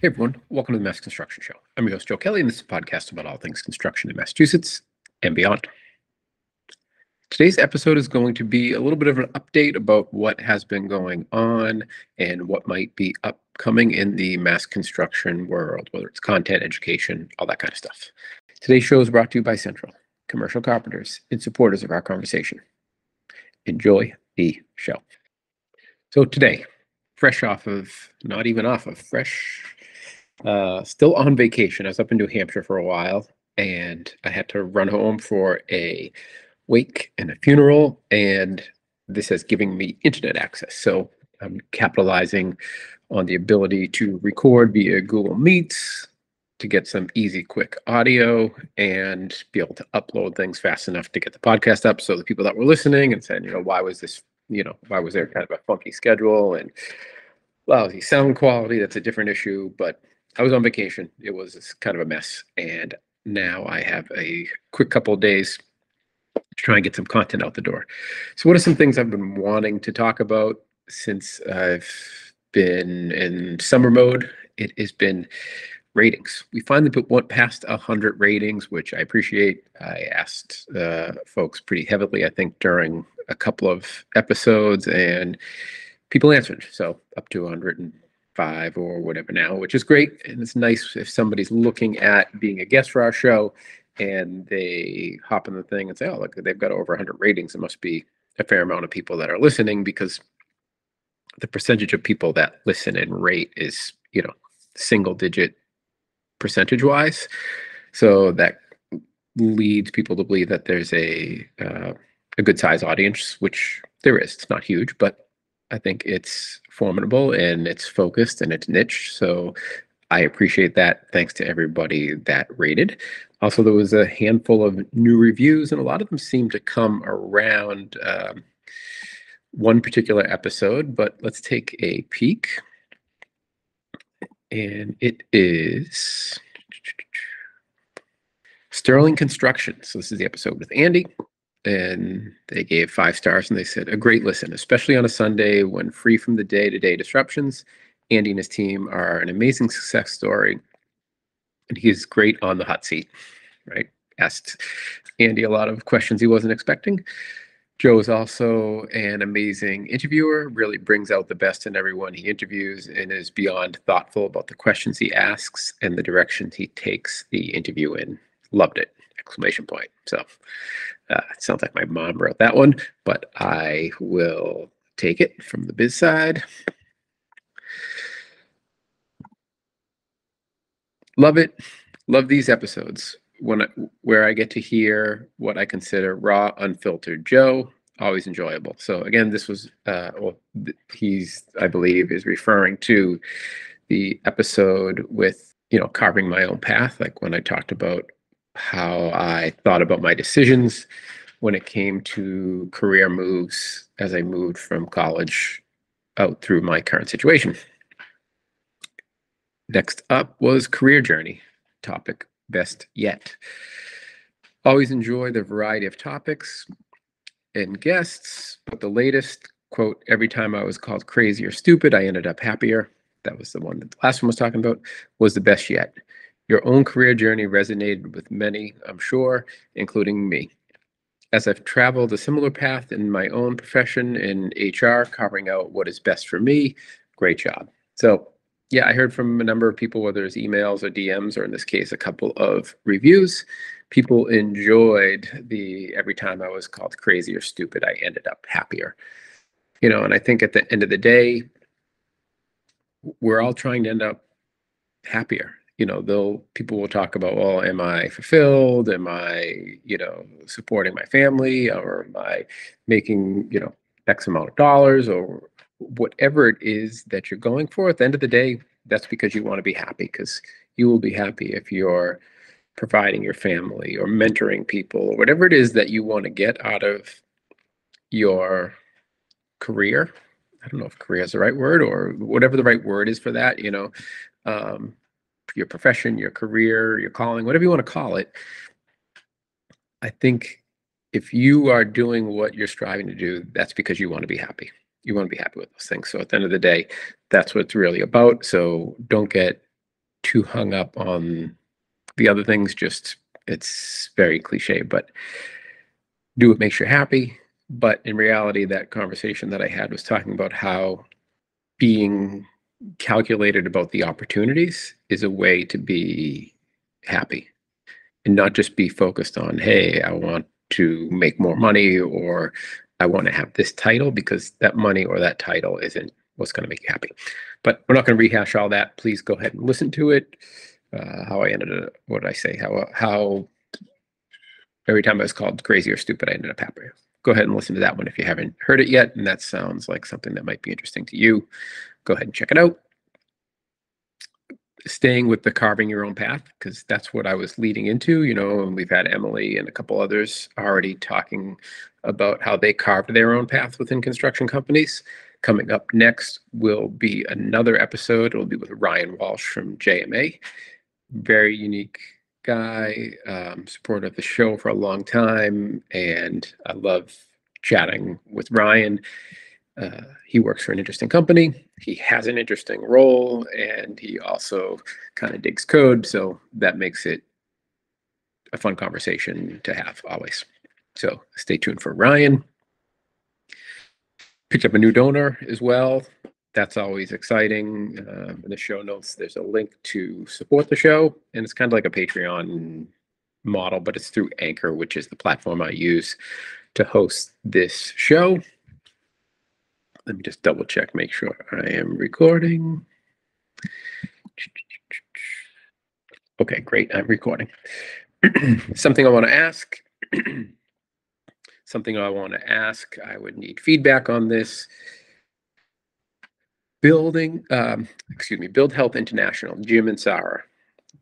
Hey everyone, welcome to the Mass Construction Show. I'm your host Joe Kelly, and this is a podcast about all things construction in Massachusetts and beyond. Today's episode is going to be a little bit of an update about what has been going on and what might be upcoming in the mass construction world, whether it's content, education, all that kind of stuff. Today's show is brought to you by Central, commercial carpenters and supporters of our conversation. Enjoy the show. So today, fresh off of, not even off of, fresh uh, still on vacation. I was up in New Hampshire for a while and I had to run home for a wake and a funeral. And this is giving me internet access. So I'm capitalizing on the ability to record via Google Meets to get some easy, quick audio and be able to upload things fast enough to get the podcast up. So the people that were listening and said, you know, why was this, you know, why was there kind of a funky schedule and lousy sound quality? That's a different issue. But I was on vacation. It was kind of a mess. And now I have a quick couple of days to try and get some content out the door. So, what are some things I've been wanting to talk about since I've been in summer mode? It has been ratings. We finally put past 100 ratings, which I appreciate. I asked uh, folks pretty heavily, I think, during a couple of episodes, and people answered. So, up to 100 and five or whatever now, which is great. And it's nice if somebody's looking at being a guest for our show and they hop in the thing and say, oh, look, they've got over 100 ratings. It must be a fair amount of people that are listening because the percentage of people that listen and rate is, you know, single digit percentage wise. So that leads people to believe that there's a uh, a good size audience, which there is. It's not huge, but I think it's formidable and it's focused and it's niche. So I appreciate that. Thanks to everybody that rated. Also, there was a handful of new reviews, and a lot of them seem to come around um, one particular episode. But let's take a peek. And it is Sterling Construction. So, this is the episode with Andy and they gave five stars and they said a great listen especially on a sunday when free from the day-to-day disruptions andy and his team are an amazing success story and he's great on the hot seat right? Asked andy a lot of questions he wasn't expecting. Joe is also an amazing interviewer really brings out the best in everyone he interviews and is beyond thoughtful about the questions he asks and the directions he takes the interview in. Loved it! Exclamation point. So uh, it sounds like my mom wrote that one, but I will take it from the biz side. Love it. Love these episodes when I, where I get to hear what I consider raw, unfiltered Joe. Always enjoyable. So again, this was uh, well, he's I believe is referring to the episode with you know carving my own path, like when I talked about how I thought about my decisions when it came to career moves as I moved from college out through my current situation. Next up was career journey topic, best yet. Always enjoy the variety of topics and guests, but the latest quote, every time I was called crazy or stupid, I ended up happier. That was the one that the last one was talking about, was the best yet. Your own career journey resonated with many, I'm sure, including me. As I've traveled a similar path in my own profession in HR, carving out what is best for me, great job. So, yeah, I heard from a number of people, whether it's emails or DMs, or in this case, a couple of reviews. People enjoyed the every time I was called crazy or stupid, I ended up happier. You know, and I think at the end of the day, we're all trying to end up happier you know they'll people will talk about well am i fulfilled? Am i you know supporting my family? Or am i making you know x amount of dollars? Or whatever it is that you're going for at the end of the day that's because you want to be happy because you will be happy if you're providing your family or mentoring people or whatever it is that you want to get out of your career. I don't know if career is the right word or whatever the right word is for that you know? Um, your profession, your career, your calling, whatever you want to call it. I think if you are doing what you're striving to do, that's because you want to be happy. You want to be happy with those things. So at the end of the day, that's what it's really about. So don't get too hung up on the other things. Just it's very cliche, but do what makes you happy. But in reality, that conversation that I had was talking about how being calculated about the opportunities is a way to be happy and not just be focused on, hey, I want to make more money or I want to have this title because that money or that title isn't what's going to make you happy. But we're not going to rehash all that. Please go ahead and listen to it. Uh, how I ended up, what did I say? How, how every time I was called crazy or stupid, I ended up happy. Go ahead and listen to that one if you haven't heard it yet. And that sounds like something that might be interesting to you. Go ahead and check it out. Staying with the carving your own path, because that's what I was leading into, you know, and we've had Emily and a couple others already talking about how they carved their own path within construction companies. Coming up next will be another episode. It'll be with Ryan Walsh from JMA. Very unique guy, um, supporter of the show for a long time, and I love chatting with Ryan. Uh, he works for an interesting company. He has an interesting role, and he also kind of digs code. So that makes it a fun conversation to have always. So stay tuned for Ryan. Picked up a new donor as well. That's always exciting. Uh, in the show notes, there's a link to support the show, and it's kind of like a Patreon model, but it's through Anchor, which is the platform I use to host this show. Let me just double check, make sure I am recording. Okay, great. I'm recording. Something I want to ask. Something I want to ask. I would need feedback on this. Building, um, excuse me, Build Health International, Jim and Sarah.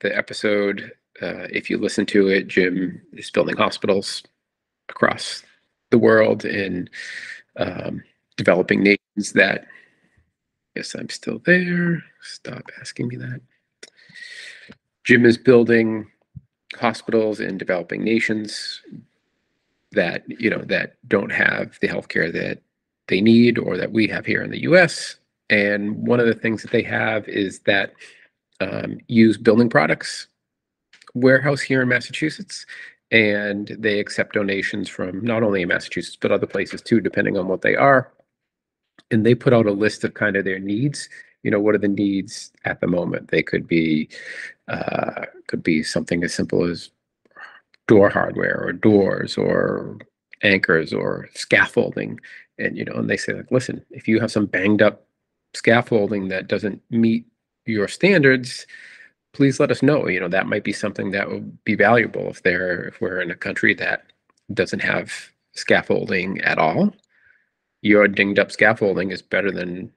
The episode, uh, if you listen to it, Jim is building hospitals across the world in um, developing nations that yes i'm still there. Stop asking me that. Jim is building hospitals in developing nations that you know that don't have the healthcare that they need or that we have here in the us and one of the things that they have is that um, use building products warehouse here in massachusetts and they accept donations from not only in massachusetts but other places too depending on what they are and they put out a list of kind of their needs you know what are the needs at the moment? They could be uh, could be something as simple as door hardware or doors or anchors or scaffolding and you know and they say like listen if you have some banged up scaffolding that doesn't meet your standards please let us know. You know that might be something that would be valuable if they're if we're in a country that doesn't have scaffolding at all your dinged up scaffolding is better than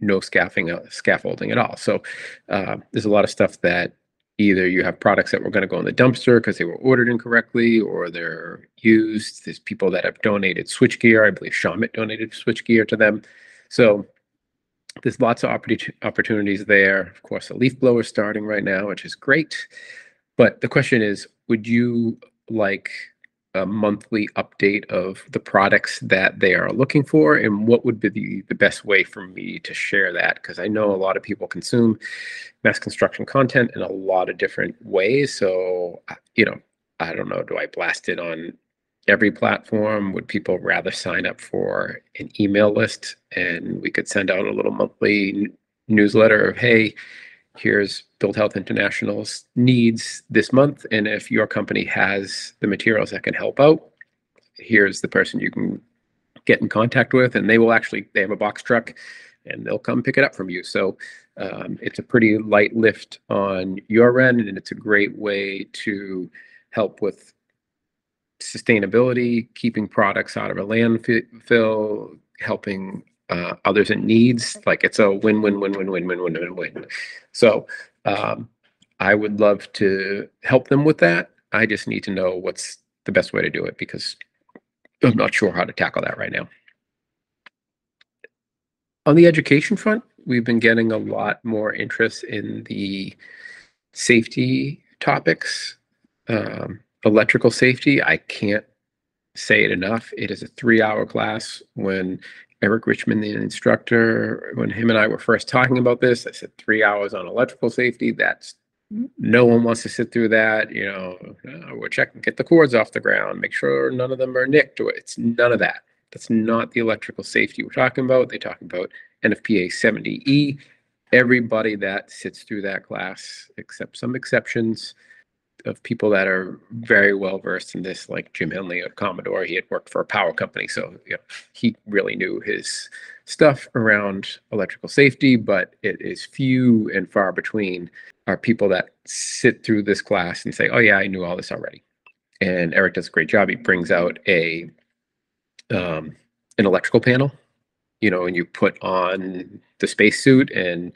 no scaffolding uh, scaffolding at all. So uh, there's a lot of stuff that either you have products that were going to go in the dumpster because they were ordered incorrectly or they're used. There's people that have donated switchgear. I believe Shawmut donated switchgear to them. So there's lots of opportunities there. Of course, a leaf blower is starting right now, which is great. But the question is, would you like a monthly update of the products that they are looking for and what would be the, the best way for me to share that? Because i know a lot of people consume mass construction content in a lot of different ways so uh, you know i don't know do i blast it on every platform? Would people rather sign up for an email list and we could send out a little monthly newsletter of hey here's Build Health International's needs this month. And if your company has the materials that can help out, here's the person you can get in contact with. And they will actually, they have a box truck and they'll come pick it up from you. So um, it's a pretty light lift on your end. And it's a great way to help with sustainability, keeping products out of a landfill, helping uh, others in needs. Like it's a win, win, win, win, win, win, win, win, win. So um, I would love to help them with that. I just need to know what's the best way to do it because I'm not sure how to tackle that right now. On the education front, we've been getting a lot more interest in the safety topics, um, electrical safety. I can't say it enough. It is a three hour class when Eric Richmond, the instructor, when him and I were first talking about this, I said three hours on electrical safety. That's no one wants to sit through that. You know, uh, we're checking, get the cords off the ground, make sure none of them are nicked. Or it's none of that. That's not the electrical safety we're talking about. They talk about NFPA 70E. Everybody that sits through that class, except some exceptions of people that are very well versed in this, like Jim Henley of Commodore. He had worked for a power company, so you know, he really knew his stuff around electrical safety, but it is few and far between are people that sit through this class and say, "Oh yeah, I knew all this already." And Eric does a great job. He brings out a um, an electrical panel, you know, and you put on the spacesuit and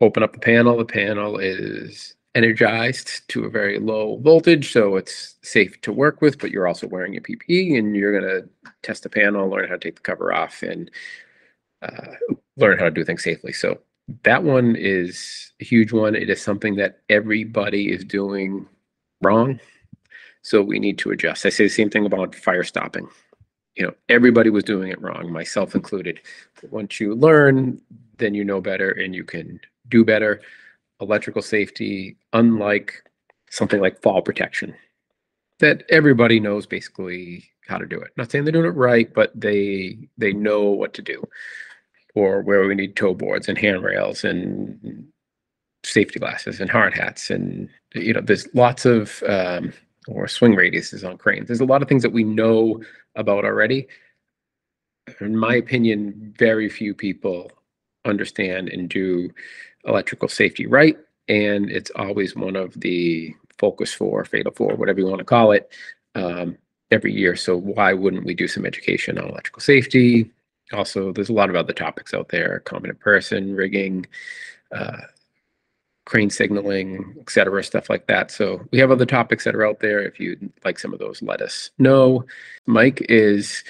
open up the panel. The panel is energized to a very low voltage, so it's safe to work with, but you're also wearing a PPE and you're going to test the panel, learn how to take the cover off, and uh, learn how to do things safely. So that one is a huge one. It is something that everybody is doing wrong. So we need to adjust. I say the same thing about fire stopping you know everybody was doing it wrong myself included once you learn then you know better and you can do better electrical safety unlike something like fall protection that everybody knows basically how to do it not saying they're doing it right but they they know what to do or where we need toe boards and handrails and safety glasses and hard hats and you know there's lots of um, or swing radiuses on cranes there's a lot of things that we know about already. In my opinion, very few people understand and do electrical safety right. And it's always one of the focus for, fatal four, whatever you want to call it, um, every year. So why wouldn't we do some education on electrical safety? Also, there's a lot of other topics out there, competent person, rigging, uh, crane signaling, et cetera, stuff like that. So we have other topics that are out there. If you'd like some of those, let us know. Mike is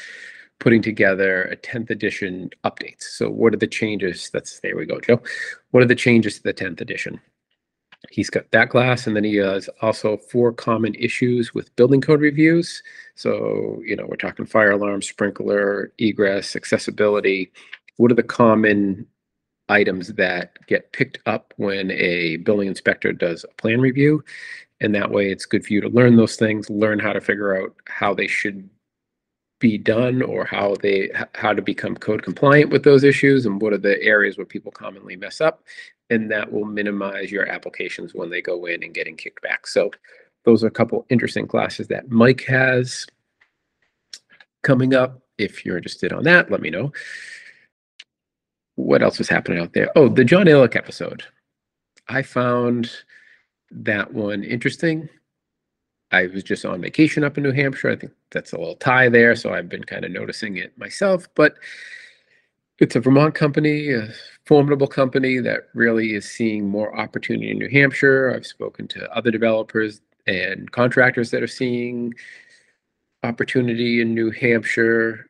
putting together a 10th edition updates. So what are the changes? That's there we go, Joe. What are the changes to the 10th edition? He's got that class, and then he has also four common issues with building code reviews. So, you know, we're talking fire alarm, sprinkler, egress, accessibility. What are the common items that get picked up when a building inspector does a plan review. And that way it's good for you to learn those things, learn how to figure out how they should be done or how they how to become code compliant with those issues and what are the areas where people commonly mess up and that will minimize your applications when they go in and getting kicked back so those are a couple interesting classes that mike has coming up if you're interested on that let me know what else was happening out there? Oh, the John Illick episode. I found that one interesting. I was just on vacation up in New Hampshire. I think that's a little tie there, so I've been kind of noticing it myself. But it's a Vermont company, a formidable company that really is seeing more opportunity in New Hampshire. I've spoken to other developers and contractors that are seeing opportunity in New Hampshire.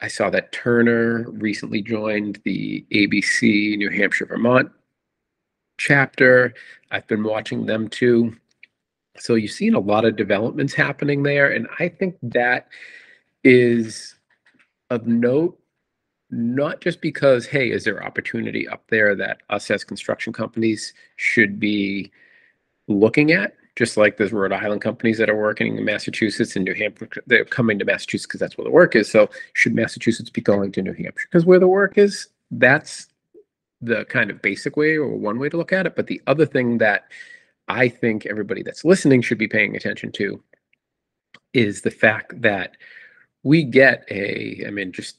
I saw that Turner recently joined the ABC New Hampshire Vermont chapter. I've been watching them too. So you've seen a lot of developments happening there. And I think that is of note, not just because, hey, is there opportunity up there that us as construction companies should be looking at? just like there's Rhode Island companies that are working in Massachusetts and New Hampshire. They're coming to Massachusetts because that's where the work is. So should Massachusetts be going to New Hampshire because where the work is? That's the kind of basic way or one way to look at it. But the other thing that I think everybody that's listening should be paying attention to is the fact that we get a, I mean, just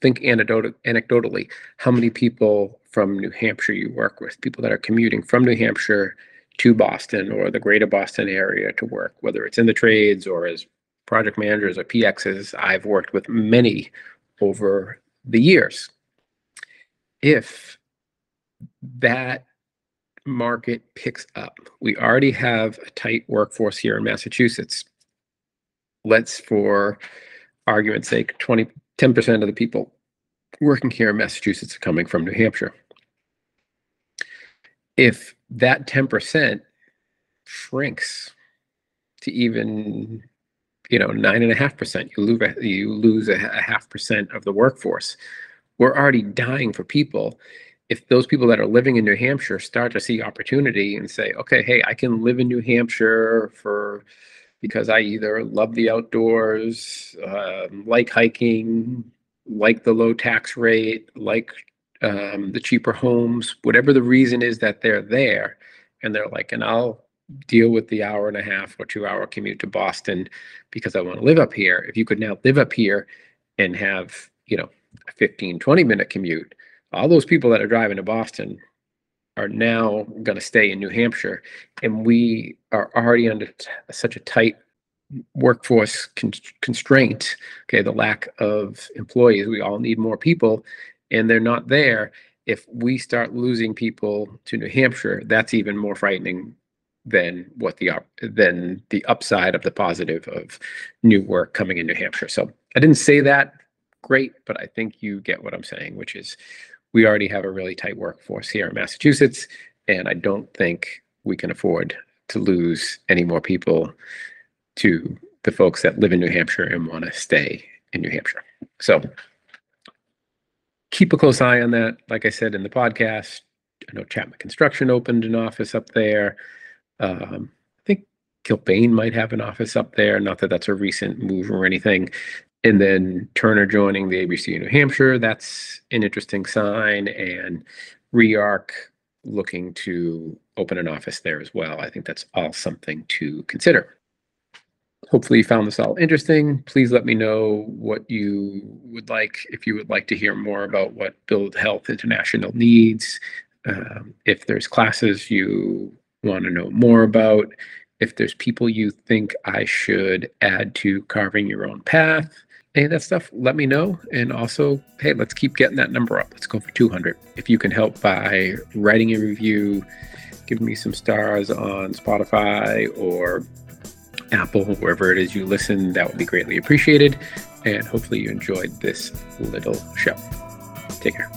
think anecdotally, how many people from New Hampshire you work with, people that are commuting from New Hampshire to Boston or the greater Boston area to work, whether it's in the trades or as project managers or PXs. I've worked with many over the years. If that market picks up, we already have a tight workforce here in Massachusetts. Let's, for argument's sake, 20, 10% of the people working here in Massachusetts are coming from New Hampshire. If that 10% shrinks to even you know nine and a half percent you lose you lose a, a half percent of the workforce we're already dying for people if those people that are living in New Hampshire start to see opportunity and say, okay, hey, I can live in New Hampshire for because I either love the outdoors, uh, like hiking, like the low tax rate, like um, the cheaper homes, whatever the reason is that they're there, and they're like, and I'll deal with the hour and a half or two hour commute to Boston because I want to live up here. If you could now live up here and have, you know, a 15, 20 minute commute, all those people that are driving to Boston are now going to stay in New Hampshire. And we are already under t- such a tight workforce con- constraint. Okay, the lack of employees. We all need more people, and they're not there. If we start losing people to New Hampshire, that's even more frightening than what the than the upside of the positive of new work coming in New Hampshire. So I didn't say that great, but I think you get what I'm saying, which is we already have a really tight workforce here in Massachusetts, and I don't think we can afford to lose any more people to the folks that live in New Hampshire and want to stay in New Hampshire. So keep a close eye on that. Like I said in the podcast, I know Chapman Construction opened an office up there. Um, I think Gilbane might have an office up there. Not that that's a recent move or anything. And then Turner joining the ABC in New Hampshire. That's an interesting sign. And Rearc looking to open an office there as well. I think that's all something to consider. Hopefully, you found this all interesting. Please let me know what you would like, if you would like to hear more about what Build Health International needs, um, if there's classes you want to know more about, if there's people you think I should add to carving your own path, any of that stuff, let me know. And also, hey, let's keep getting that number up. Let's go for 200. If you can help by writing a review, giving me some stars on Spotify or Apple, wherever it is you listen, that would be greatly appreciated. And hopefully, you enjoyed this little show. Take care.